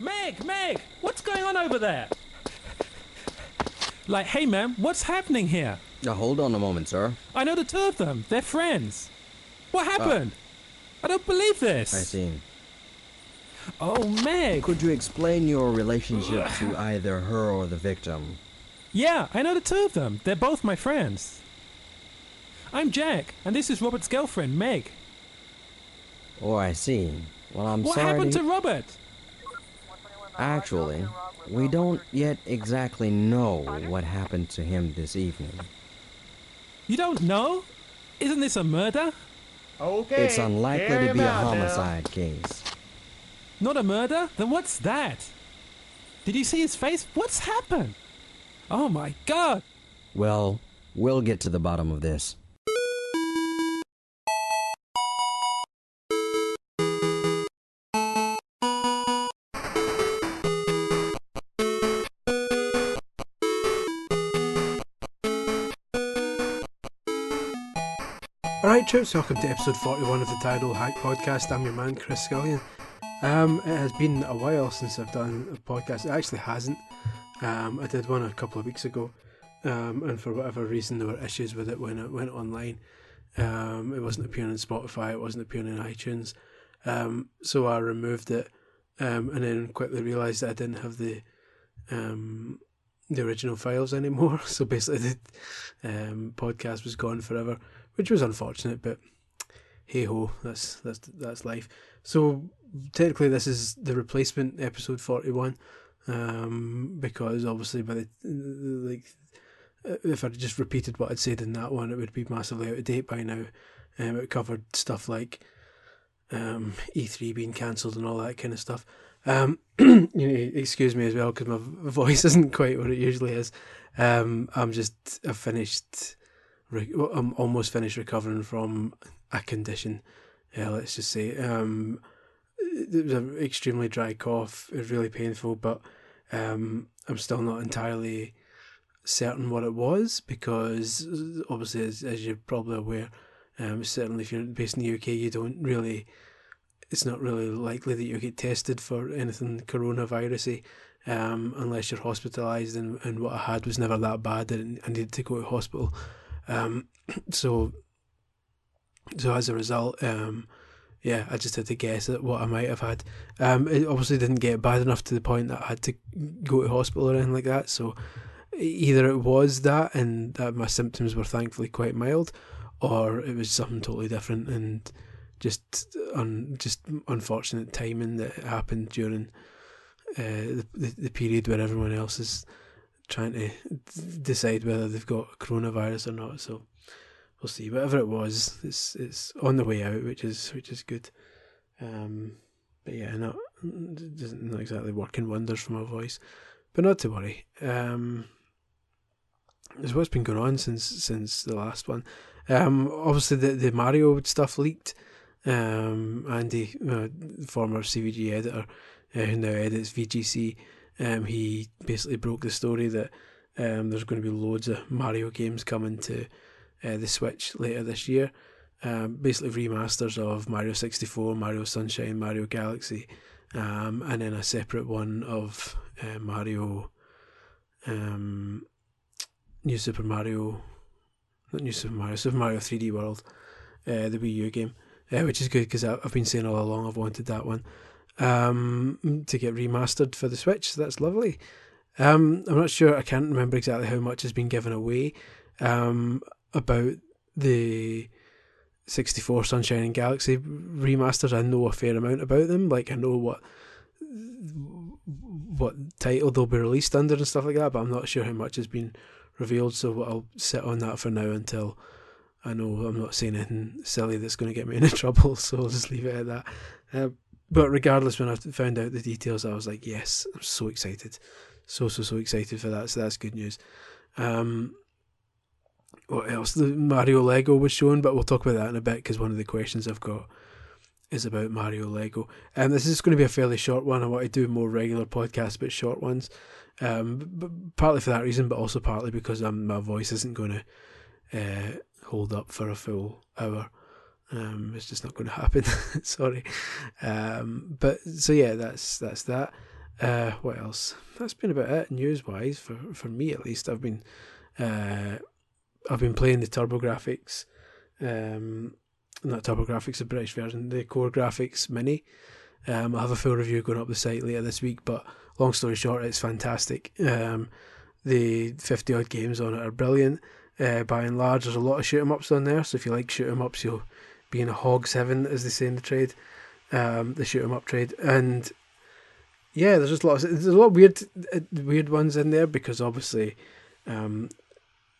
Meg, Meg, what's going on over there? Like, hey man, what's happening here? Now, hold on a moment, sir. I know the two of them. They're friends. What ah. happened? I don't believe this. I see. Oh, Meg. Could you explain your relationship to either her or the victim? Yeah, I know the two of them. They're both my friends. I'm Jack, and this is Robert's girlfriend, Meg. Oh, I see. Well, I'm what sorry. happened to... to Robert? Actually, we don't yet exactly know what happened to him this evening. You don't know? Isn't this a murder? Okay. It's unlikely carry to be a out now. homicide case. Not a murder? Then what's that? Did you see his face? What's happened? Oh my god! Well, we'll get to the bottom of this. Troops, welcome to episode 41 of the Tired Old Hack Podcast. I'm your man, Chris Scullion. Um, it has been a while since I've done a podcast. It actually hasn't. Um, I did one a couple of weeks ago, um, and for whatever reason, there were issues with it when it went online. Um, it wasn't appearing on Spotify, it wasn't appearing in iTunes. Um, so I removed it, um, and then quickly realised that I didn't have the the original files anymore. So basically, the um, podcast was gone forever which was unfortunate, but hey ho, that's that's that's life. So technically, this is the replacement episode forty one, um, because obviously by the like, if I'd just repeated what I'd said in that one, it would be massively out of date by now. Um, it covered stuff like um, E3 being cancelled and all that kind of stuff. Um, you know, excuse me as well because my voice isn't quite what it usually is. Um, I'm just I finished I'm almost finished recovering from a condition. Yeah, let's just say um, it was an extremely dry cough. It was really painful, but um, I'm still not entirely certain what it was because obviously, as, as you're probably aware, um, certainly if you're based in the UK, you don't really. It's not really likely that you get tested for anything coronavirusy, um, unless you're hospitalised. And, and what I had was never that bad that I needed to go to hospital. Um, so, so as a result, um, yeah, I just had to guess at what I might have had. Um, it obviously didn't get bad enough to the point that I had to go to hospital or anything like that. So, either it was that, and that my symptoms were thankfully quite mild, or it was something totally different and just un, just unfortunate timing that happened during uh, the, the the period where everyone else is trying to decide whether they've got coronavirus or not. So we'll see. Whatever it was, it's it's on the way out, which is which is good. Um, but yeah, not doesn't not exactly working wonders for my voice, but not to worry. Um, is what's been going on since since the last one. Um, obviously the the Mario stuff leaked. Um, Andy, uh, former CVG editor, uh, who now edits VGC, um, he basically broke the story that um, there's going to be loads of Mario games coming to uh, the Switch later this year. Um, basically remasters of Mario 64, Mario Sunshine, Mario Galaxy, um, and then a separate one of uh, Mario, um, New Super Mario, not New Super Mario, Super Mario 3D World, uh, the Wii U game, uh, which is good because I've been saying all along I've wanted that one um, to get remastered for the Switch. So that's lovely. Um, I'm not sure. I can't remember exactly how much has been given away um, about the 64 Sunshine and Galaxy remasters. I know a fair amount about them. Like I know what what title they'll be released under and stuff like that. But I'm not sure how much has been revealed. So I'll sit on that for now until I know I'm not saying anything silly that's going to get me into trouble. So I'll just leave it at that. Uh, but regardless, when I found out the details, I was like, yes, I'm so excited. So, so, so excited for that. So that's good news. Um, what else? The Mario Lego was shown, but we'll talk about that in a bit because one of the questions I've got is about Mario Lego. And um, this is going to be a fairly short one. I want to do more regular podcasts, but short ones. Um, but partly for that reason, but also partly because um, my voice isn't going to uh, hold up for a full hour. Um, it's just not going to happen. Sorry. Um, but so yeah, that's that's that. Uh, what else? That's been about it news wise for for me at least. I've been uh, I've been playing the TurboGrafx, um, not TurboGrafx, the British version, the CoreGrafx Mini. Um, I'll have a full review going up the site later this week, but long story short, it's fantastic. Um, the 50 odd games on it are brilliant. Uh, by and large, there's a lot of shoot 'em ups on there, so if you like shoot 'em ups, you'll be in a hog's heaven, as they say in the trade, um, the shoot 'em up trade. And yeah, there's just lots. Of, there's a lot of weird, uh, weird ones in there because obviously, um,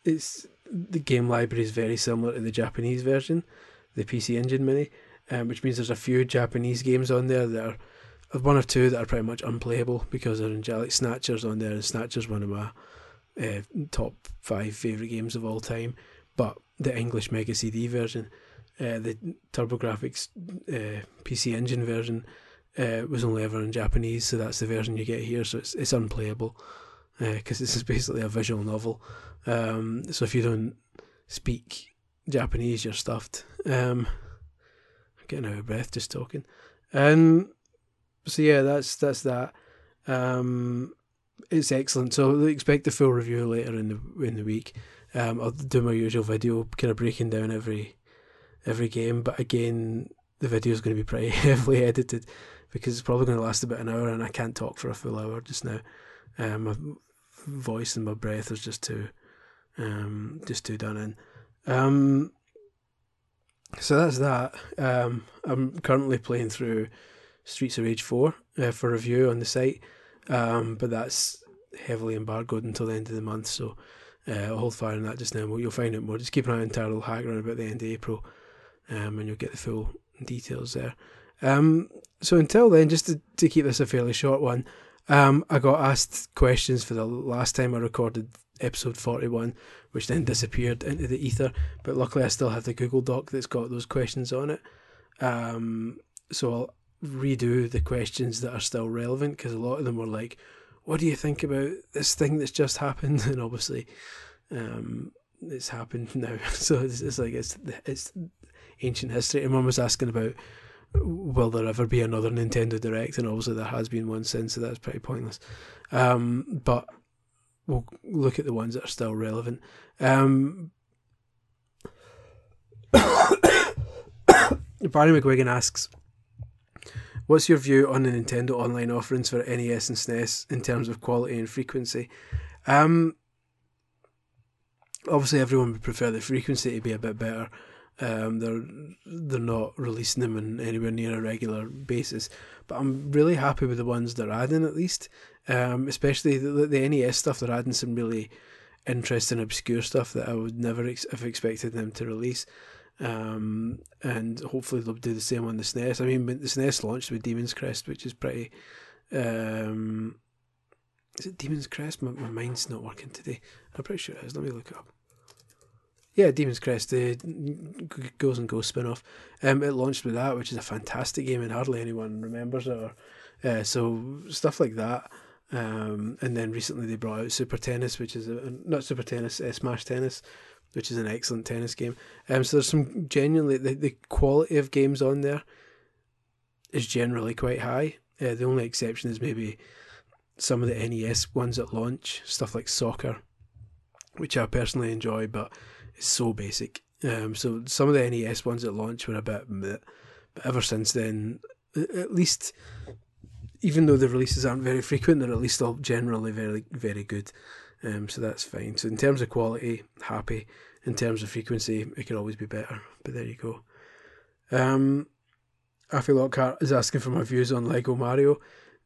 it's the game library is very similar to the Japanese version, the PC Engine Mini, um, which means there's a few Japanese games on there that are one or two that are pretty much unplayable because they're angelic snatchers on there, and Snatcher's one of my uh, top five favorite games of all time. But the English Mega CD version, uh, the TurboGrafx uh, PC Engine version, uh, was only ever in Japanese, so that's the version you get here. So it's it's unplayable because uh, this is basically a visual novel. Um, so if you don't speak Japanese, you're stuffed. Um, I'm getting out of breath just talking. Um, so yeah, that's that's that. Um, it's excellent. So expect the full review later in the in the week. Um, I'll do my usual video, kind of breaking down every every game. But again, the video is going to be pretty heavily edited because it's probably going to last about an hour, and I can't talk for a full hour just now. Um, my voice and my breath is just too um, just too done in. Um, so that's that. Um, I'm currently playing through Streets of Rage 4 uh, for review on the site, um, but that's heavily embargoed until the end of the month, so uh, I'll hold fire on that just now. You'll find out more. Just keep an eye on Tired Old Hack around about the end of April, um, and you'll get the full details there. Um, so until then, just to, to keep this a fairly short one, um, I got asked questions for the last time I recorded episode 41, which then disappeared into the ether. But luckily, I still have the Google Doc that's got those questions on it. Um, so I'll redo the questions that are still relevant because a lot of them were like, What do you think about this thing that's just happened? And obviously, um, it's happened now. So it's, it's like it's, it's ancient history. And one was asking about will there ever be another Nintendo Direct? And obviously, there has been one since, so that's pretty pointless. Um, but we'll look at the ones that are still relevant. Um, Barry McGuigan asks, "What's your view on the Nintendo Online offerings for NES and SNES in terms of quality and frequency?" Um, obviously, everyone would prefer the frequency to be a bit better. Um, they're they're not releasing them on anywhere near a regular basis, but I'm really happy with the ones they're adding at least. Um, especially the, the NES stuff, they're adding some really interesting, obscure stuff that I would never ex- have expected them to release. Um, and hopefully they'll do the same on the SNES. I mean, the SNES launched with Demon's Crest, which is pretty. Um, is it Demon's Crest? My, my mind's not working today. I'm pretty sure it is. Let me look it up. Yeah, Demon's Crest, the Ghouls 'n Ghosts spin off. Um, it launched with that, which is a fantastic game, and hardly anyone remembers it. Or, uh, so, stuff like that. Um, and then recently they brought out Super Tennis, which is a, not Super Tennis, uh, Smash Tennis, which is an excellent tennis game. Um, so there's some genuinely the, the quality of games on there is generally quite high. Uh, the only exception is maybe some of the NES ones at launch, stuff like soccer, which I personally enjoy, but so basic. Um, so some of the NES ones at launch were a bit, but ever since then, at least even though the releases aren't very frequent, they're at least all generally very very good. Um, so that's fine. So in terms of quality, happy. In terms of frequency, it could always be better. But there you go. Um, Afi Lockhart is asking for my views on Lego Mario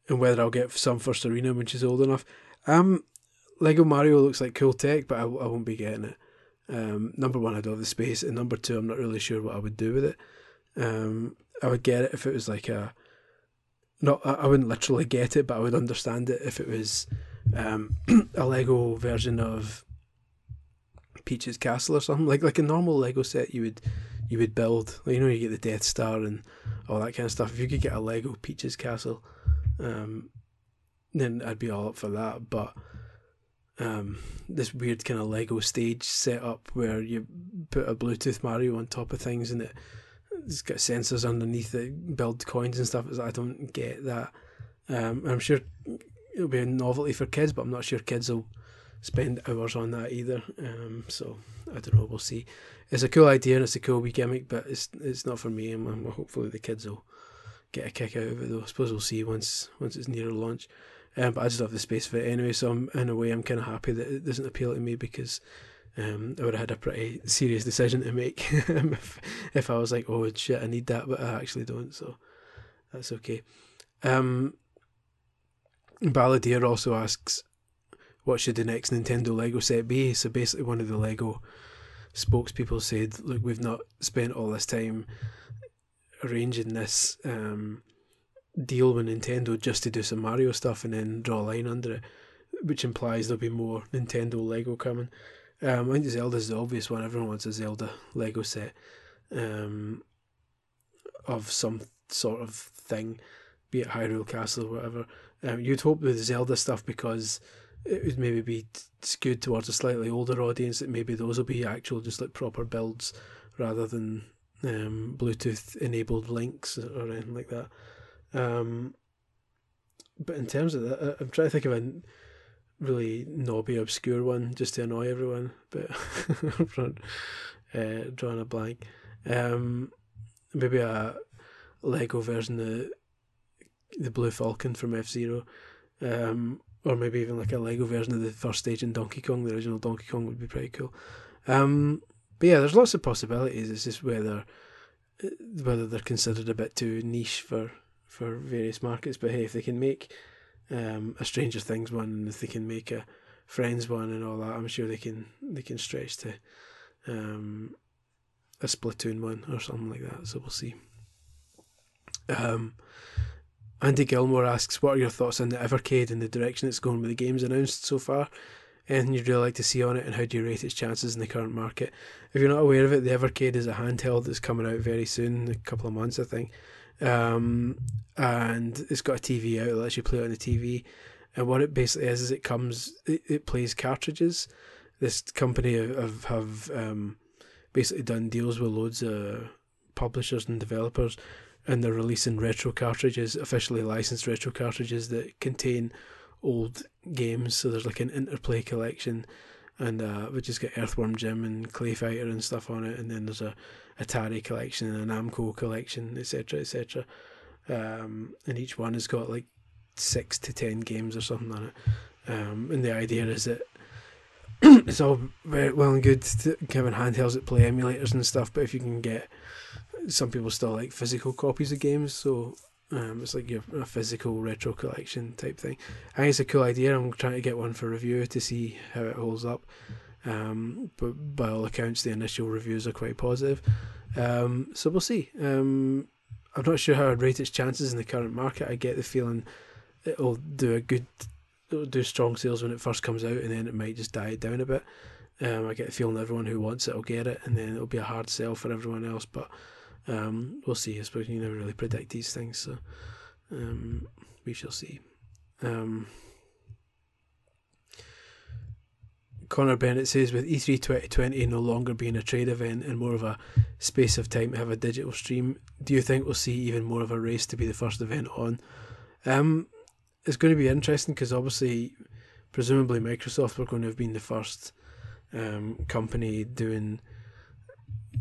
and whether I'll get some first arena when she's old enough. Um, Lego Mario looks like cool tech, but I, I won't be getting it. Um, number one, I don't have the space, and number two, I'm not really sure what I would do with it. Um, I would get it if it was like a not I wouldn't literally get it, but I would understand it if it was um, a Lego version of Peach's Castle or something like like a normal Lego set you would you would build. You know, you get the Death Star and all that kind of stuff. If you could get a Lego Peach's Castle, um, then I'd be all up for that. But um, this weird kind of Lego stage setup where you put a Bluetooth Mario on top of things and it it's got sensors underneath that build coins and stuff. I don't get that. Um, I'm sure it'll be a novelty for kids, but I'm not sure kids will spend hours on that either. Um, so I don't know. We'll see. It's a cool idea and it's a cool wee gimmick, but it's it's not for me. And hopefully the kids will get a kick out of it. Though I suppose we'll see once once it's nearer launch. Um, but I just have the space for it anyway. So I'm, in a way, I'm kind of happy that it doesn't appeal to me because um, I would have had a pretty serious decision to make if, if I was like, oh shit, I need that, but I actually don't. So that's okay. Um, Balladeer also asks, what should the next Nintendo Lego set be? So basically, one of the Lego spokespeople said, look, we've not spent all this time arranging this um, deal with Nintendo just to do some Mario stuff and then draw a line under it, which implies there'll be more Nintendo Lego coming. Um, I think Zelda's the obvious one. Everyone wants a Zelda Lego set um, of some sort of thing, be it Hyrule Castle or whatever. Um, you'd hope with Zelda stuff because it would maybe be skewed towards a slightly older audience that maybe those will be actual just like proper builds rather than um, Bluetooth enabled links or anything like that. Um, but in terms of that, I'm trying to think of a really knobby, obscure one just to annoy everyone, but uh, drawing a blank. Um, maybe a Lego version of the Blue Falcon from F Zero, um, or maybe even like a Lego version of the first stage in Donkey Kong. The original Donkey Kong would be pretty cool. Um, but yeah, there's lots of possibilities. It's just whether whether they're considered a bit too niche for for various markets. But hey, if they can make um, a Stranger Things one, if they can make a Friends one and all that, I'm sure they can they can stretch to um, a Splatoon one or something like that. So we'll see. Um, Andy Gilmore asks, "What are your thoughts on the Evercade and the direction it's going with the games announced so far? Anything you'd really like to see on it, and how do you rate its chances in the current market? If you're not aware of it, the Evercade is a handheld that's coming out very soon, a couple of months, I think. Um, and it's got a TV out that lets you play it on the TV. And what it basically is is it comes, it, it plays cartridges. This company have have um, basically done deals with loads of publishers and developers, and they're releasing retro cartridges, officially licensed retro cartridges that contain old games. So there's like an interplay collection, and uh, which has got Earthworm Jim and Clay Fighter and stuff on it, and then there's a Atari collection and a Namco collection, etc., etc. Um, and each one has got like six to ten games or something on it. Um, and the idea is that it's all very well and good to having handhelds that play emulators and stuff, but if you can get some people still like physical copies of games, so um, it's like your a physical retro collection type thing. I think it's a cool idea. I'm trying to get one for review to see how it holds up. Um, but by all accounts, the initial reviews are quite positive. Um, so we'll see. Um, I'm not sure how I'd rate its chances in the current market. I get the feeling it'll do a good, it'll do strong sales when it first comes out, and then it might just die down a bit. Um, I get the feeling everyone who wants it will get it, and then it'll be a hard sell for everyone else. But um, we'll see. I suppose you never really predict these things, so um, we shall see. Um, Connor Bennett says with E3 2020 no longer being a trade event and more of a space of time to have a digital stream, do you think we'll see even more of a race to be the first event on? Um, it's going to be interesting because obviously, presumably Microsoft were going to have been the first um, company doing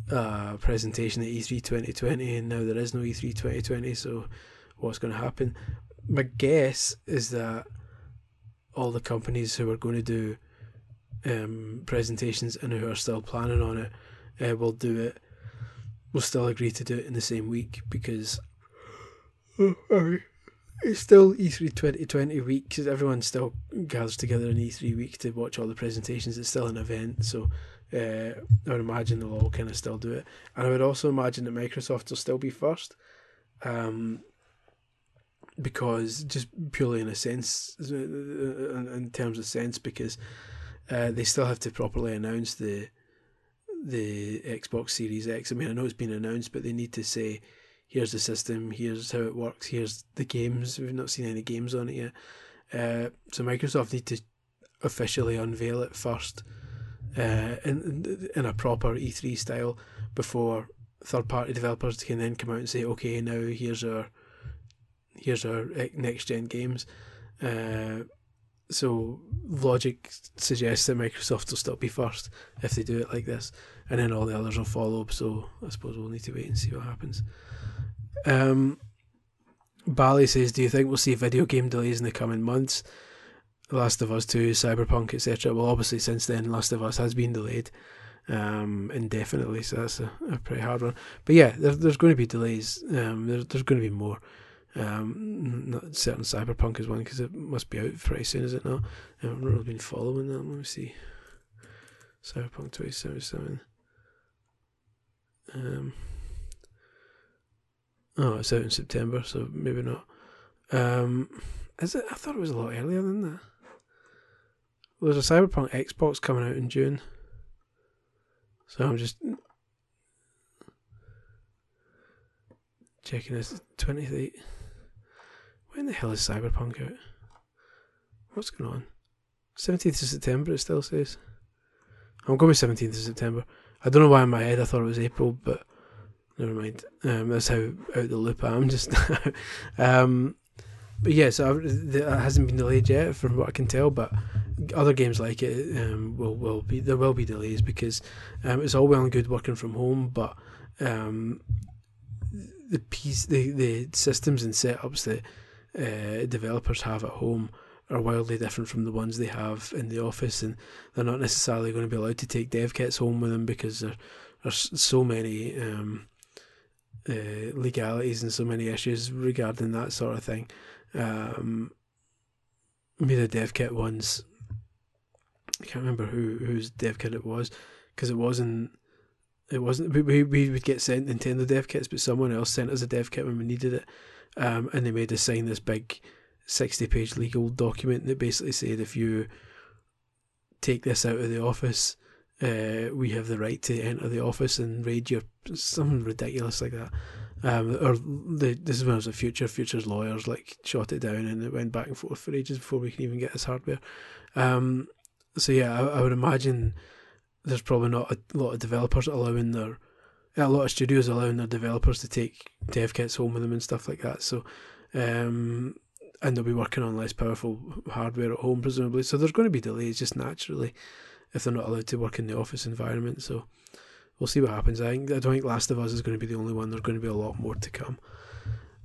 a presentation at E3 2020, and now there is no E3 2020. So, what's going to happen? My guess is that all the companies who are going to do um, presentations and who are still planning on it uh, will do it. Will still agree to do it in the same week because it's still E3 2020 week because everyone still gathers together in E3 week to watch all the presentations. It's still an event, so uh, I would imagine they'll all kind of still do it. And I would also imagine that Microsoft will still be first. Um, because just purely in a sense, uh, in terms of sense, because uh, they still have to properly announce the the Xbox Series X. I mean, I know it's been announced, but they need to say, "Here's the system. Here's how it works. Here's the games." We've not seen any games on it yet, uh, so Microsoft need to officially unveil it first uh, in in a proper E3 style before third party developers can then come out and say, "Okay, now here's our here's our next gen games. Uh, so logic suggests that Microsoft will still be first if they do it like this, and then all the others will follow. Up, so I suppose we'll need to wait and see what happens. Um, Bally says, "Do you think we'll see video game delays in the coming months? Last of Us Two, Cyberpunk, etc." Well, obviously, since then, Last of Us has been delayed um, indefinitely, so that's a, a, pretty hard one. But yeah, there, there's going to be delays. Um, there, there's going to be more. Um, certain Cyberpunk is one because it must be out pretty soon, is it not? I've not really been following that. Let me see. Cyberpunk 2077. Um, oh, it's out in September, so maybe not. Um, is it? I thought it was a lot earlier than that. Well, there's a Cyberpunk Xbox coming out in June. So I'm just checking this 28. When the hell is Cyberpunk out? What's going on? 17th of September, it still says. I'm going with 17th of September. I don't know why in my head I thought it was April, but never mind. Um, that's how out the loop I am just now. um, but yeah, so it hasn't been delayed yet, from what I can tell. But other games like it um, will will be there will be delays because um, it's all well and good working from home, but um, the piece the the systems and setups that uh, developers have at home are wildly different from the ones they have in the office, and they're not necessarily going to be allowed to take dev kits home with them because there are so many um, uh, legalities and so many issues regarding that sort of thing. Um, me the dev kit ones. I can't remember who whose dev kit it was because it wasn't. It wasn't. We, we would get sent Nintendo dev kits, but someone else sent us a dev kit when we needed it, um, and they made us sign this big sixty-page legal document that basically said if you take this out of the office, uh, we have the right to enter the office and raid your something ridiculous like that. Um, or the, this is when I was a future futures lawyers like shot it down and it went back and forth for ages before we can even get this hardware. Um, so yeah, I, I, would imagine there's probably not a lot of developers allowing their a lot of studios allowing their developers to take dev kits home with them and stuff like that. So um, and they'll be working on less powerful hardware at home presumably. So there's going to be delays just naturally if they're not allowed to work in the office environment. So we'll see what happens. I think I don't think Last of Us is going to be the only one. There's going to be a lot more to come.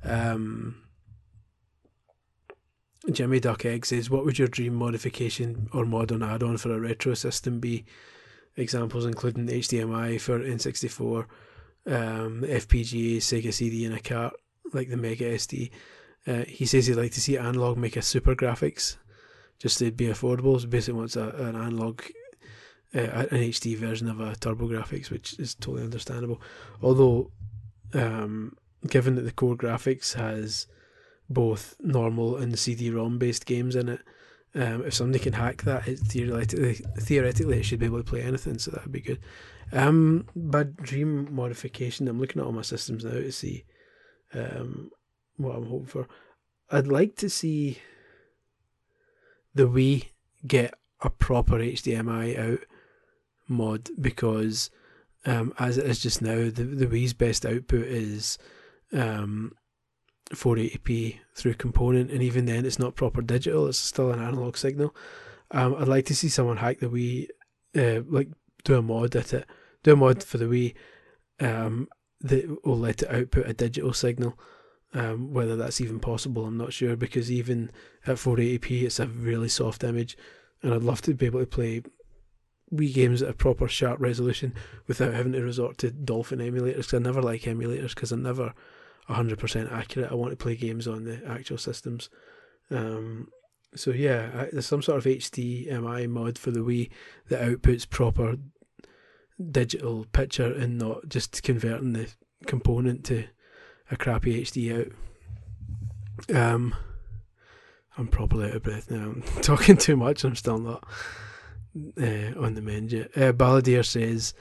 Um, Jimmy Duck Egg says, "What would your dream modification or modern add-on for a retro system be?" Examples including HDMI for N64, um, FPGA, Sega CD, and a cart like the Mega SD. Uh, he says he'd like to see Analogue make a SuperGrafx, just to be affordable. So basically, wants a, an analog uh, an HD version of a TurboGrafx, which is totally understandable. Although, um, given that the CoreGrafx has both normal and CD-ROM based games in it, um, if somebody can hack that, it theoretically theoretically it should be able to play anything, so that would be good. Um, but dream modification, I'm looking at all my systems now to see um, what I'm hoping for. I'd like to see the Wii get a proper HDMI out mod because um, as it is just now, the the Wii's best output is um, 480p through component, and even then, it's not proper digital; it's still an analog signal. Um, I'd like to see someone hack the Wii, uh, like do a mod at it, do a mod for the Wii um, that will let it output a digital signal. Um, whether that's even possible, I'm not sure because even at 480p, it's a really soft image, and I'd love to be able to play Wii games at a proper sharp resolution without having to resort to Dolphin emulators. Cause I never like emulators because they're never 100% accurate. I want to play games on the actual systems. Um, so yeah, I, there's some sort of HDMI mod for the Wii that outputs proper digital picture and not just converting the component to a crappy HD out. Um, I'm probably out of breath now. I'm talking too much. I'm still not uh, on the menu. Uh, Balladeer says,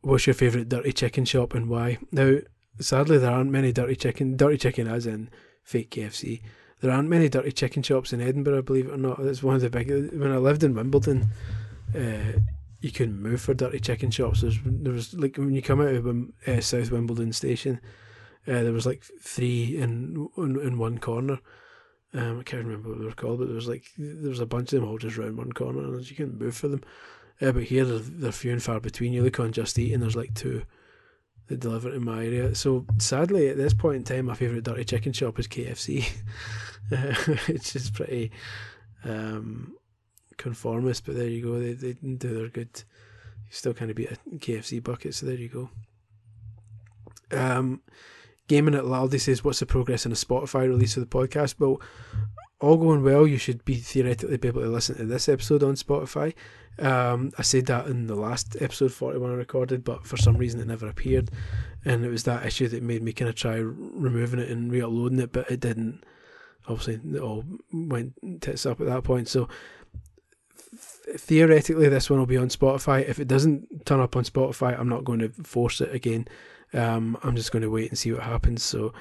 "What's your favourite dirty chicken shop and why?" Now, sadly, there aren't many dirty chicken. Dirty chicken, as in fake KFC. There aren't many dirty chicken shops in Edinburgh, believe it or not. It's one of the big. When I lived in Wimbledon, uh, you couldn't move for dirty chicken shops. There's, there was like when you come out of um, uh, South Wimbledon station, Uh, there was like three in in, in one corner. Um, I can't remember what they were called, but there was like there was a bunch of them all just round one corner, and you couldn't move for them. Uh, but here they're, they're few and far between. You look on Just Eat, and there's like two that deliver in my area. So sadly, at this point in time, my favourite dirty chicken shop is KFC, which is pretty um, conformist. But there you go. They they do their good. You still kind of beat a KFC bucket. So there you go. Um, Gaming at Laldi says, "What's the progress in a Spotify release of the podcast?" Well, all going well. You should be theoretically be able to listen to this episode on Spotify. Um, I said that in the last episode 41 I recorded, but for some reason it never appeared, and it was that issue that made me kind of try removing it and re-uploading it, but it didn't. Obviously, it all went tits up at that point. So theoretically, this one will be on Spotify. If it doesn't turn up on Spotify, I'm not going to force it again. Um, I'm just going to wait and see what happens. So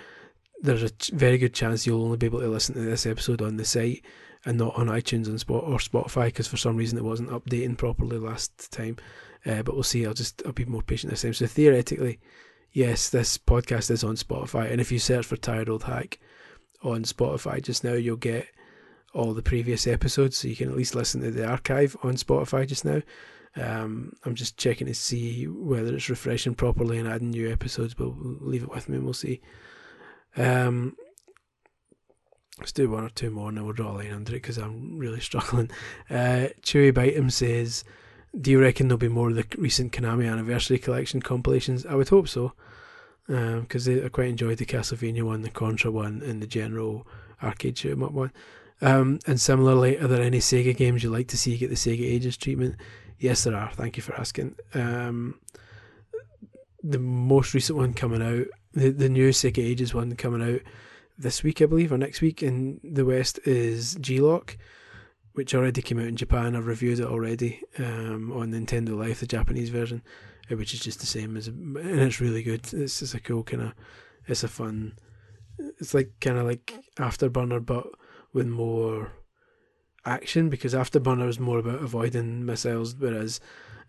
there's a very good chance you'll only be able to listen to this episode on the site and not on iTunes and Spot or Spotify because for some reason it wasn't updating properly last time. Uh, but we'll see. I'll just I'll be more patient this time. So theoretically, yes, this podcast is on Spotify, and if you search for Tired Old Hack on Spotify just now, you'll get all the previous episodes, so you can at least listen to the archive on Spotify just now. Um, I'm just checking to see whether it's refreshing properly and adding new episodes, but leave it with me and we'll see. Um, let's do one or two more and then we'll draw a line under it because I'm really struggling. Uh, Chewy Bitem says, Do you reckon there'll be more of the recent Konami Anniversary Collection compilations? I would hope so because um, I quite enjoyed the Castlevania one, the Contra one, and the general arcade shoot 'em up one. Um, and similarly, are there any Sega games you'd like to see get the Sega Ages treatment? Yes, there are. Thank you for asking. Um, the most recent one coming out, the, the new Sega Ages one coming out this week, I believe, or next week in the West is G-LOC, which already came out in Japan. I've reviewed it already um, on Nintendo Life, the Japanese version, uh, which is just the same as, and it's really good. It's just a cool kind of, it's a fun, it's like kind of like Afterburner, but with more action because Afterburner is more about avoiding missiles, whereas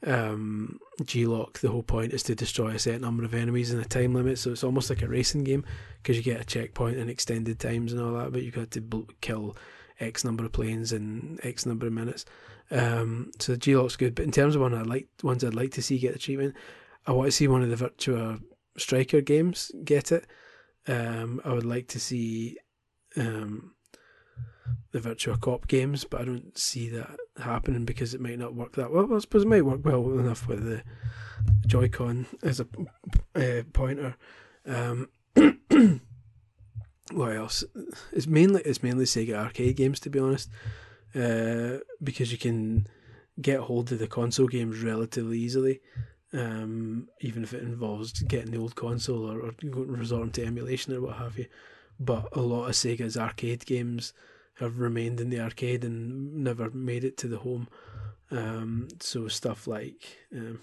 um, G-LOC, the whole point is to destroy a set number of enemies in a time limit. So it's almost like a racing game because you get a checkpoint and extended times and all that, but you've got to bl- kill X number of planes in X number of minutes. Um, so G-LOC's good, but in terms of one I like, ones I'd like to see get the treatment, I want to see one of the Virtua Striker games get it. Um, I would like to see um, the Virtua Cop games, but I don't see that happening because it might not work that well. I suppose it might work well enough with the Joy-Con as a uh, pointer. Um, what else? It's mainly it's mainly Sega arcade games to be honest, uh, because you can get hold of the console games relatively easily. Um, even if it involves getting the old console or, or resorting to emulation or what have you. But a lot of Sega's arcade games have remained in the arcade and never made it to the home. Um, so stuff like um,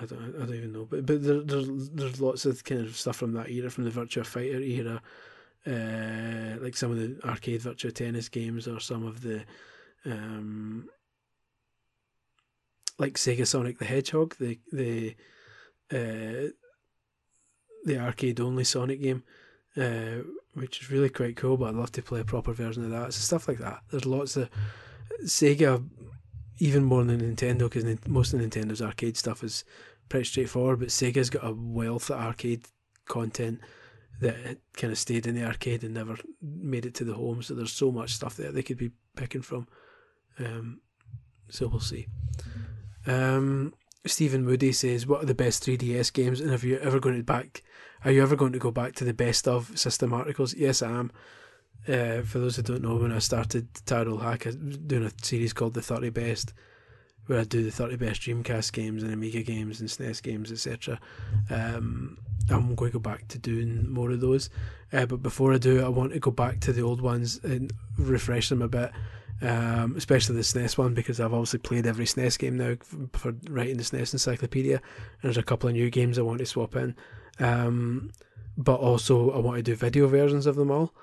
I don't I don't even know, but but there, there's there's lots of kind of stuff from that era, from the Virtua Fighter era, uh, like some of the arcade Virtua Tennis games or some of the um, like Sega Sonic the Hedgehog, the the uh, the arcade only Sonic game. Uh, which is really quite cool. But I'd love to play a proper version of that. So stuff like that. There's lots of Sega, even more than Nintendo, because most of Nintendo's arcade stuff is pretty straightforward. But Sega's got a wealth of arcade content that kind of stayed in the arcade and never made it to the home. So there's so much stuff that they could be picking from. Um, so we'll see. Um, Stephen Moody says, "What are the best 3DS games, and have you ever going to back are you ever going to go back to the best of system articles? Yes, I am. Uh, for those who don't know, when I started Tired Old Hack, I was doing a series called The 30 Best, where I do the 30 best Dreamcast games and Amiga games and SNES games, etc. Um, I'm going to go back to doing more of those. Uh, but before I do, I want to go back to the old ones and refresh them a bit. Um, especially the SNES one because I've obviously played every SNES game now for writing the SNES encyclopedia. And there's a couple of new games I want to swap in. Um, but also, I want to do video versions of them all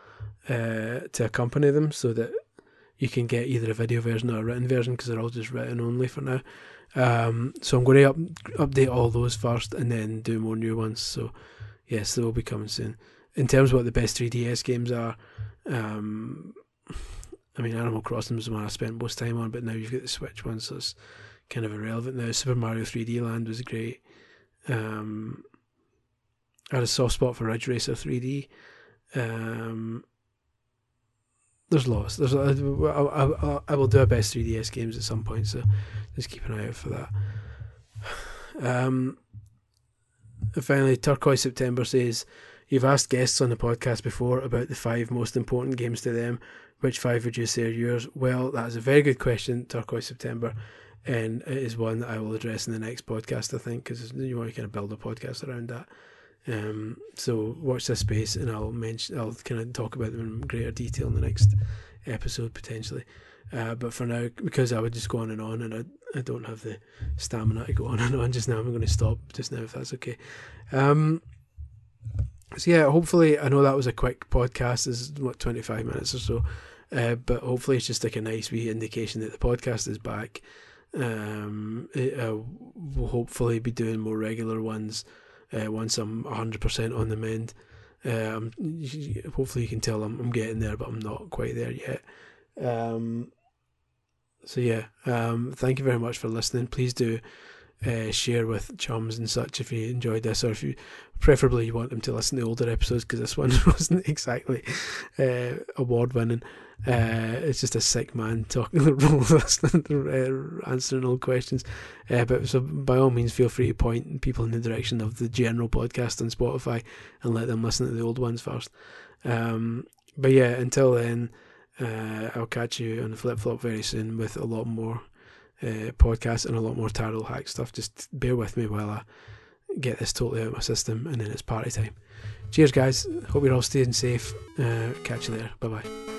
uh, to accompany them so that you can get either a video version or a written version because they're all just written only for now. Um, so I'm going to up, update all those first and then do more new ones. So yes, they will be coming soon. In terms of what the best 3DS games are, um, I mean Animal Crossing was the one I spent most time on, but now you've got the Switch one, so it's kind of irrelevant now. Super Mario 3D Land was great. Um, I had a soft spot for Ridge Racer 3D. Um, there's lots. There's I, I, I, will do a best 3DS games at some point, so just keep an eye out for that. Um, and finally, Turquoise September says, You've asked guests on the podcast before about the five most important games to them. Which five would you say are yours? Well, that is a very good question, Turquoise September, and it is one that I will address in the next podcast, I think, because you want to kind of build a podcast around that. Um, so watch this space, and I'll mention, I'll kind of talk about them in greater detail in the next episode potentially. Uh, but for now, because I would just go on and on, and I, I don't have the stamina to go on and on just now, I'm going to stop just now if that's okay. Um, so yeah, hopefully, I know that was a quick podcast. Is what 25 minutes or so, uh, but hopefully it's just like a nice wee indication that the podcast is back. Um, it, uh, we'll hopefully be doing more regular ones uh, once I'm 100% on the mend. Um, hopefully you can tell I'm, I'm getting there, but I'm not quite there yet. Um, so yeah, um, thank you very much for listening. Please do uh, share with chums and such if you enjoyed this, or if you preferably you want them to listen to older episodes because this one wasn't exactly uh, award winning. Uh, it's just a sick man talking, uh, answering all questions. Uh, but so by all means, feel free to point people in the direction of the general podcast on Spotify and let them listen to the old ones first. Um, but yeah, until then, uh, I'll catch you on the flip flop very soon with a lot more uh, podcasts and a lot more Tired Old Hack stuff. Just bear with me while I get this totally out of my system and then it's party time. Cheers, guys. Hope you're all staying safe. Catch you later. Bye bye.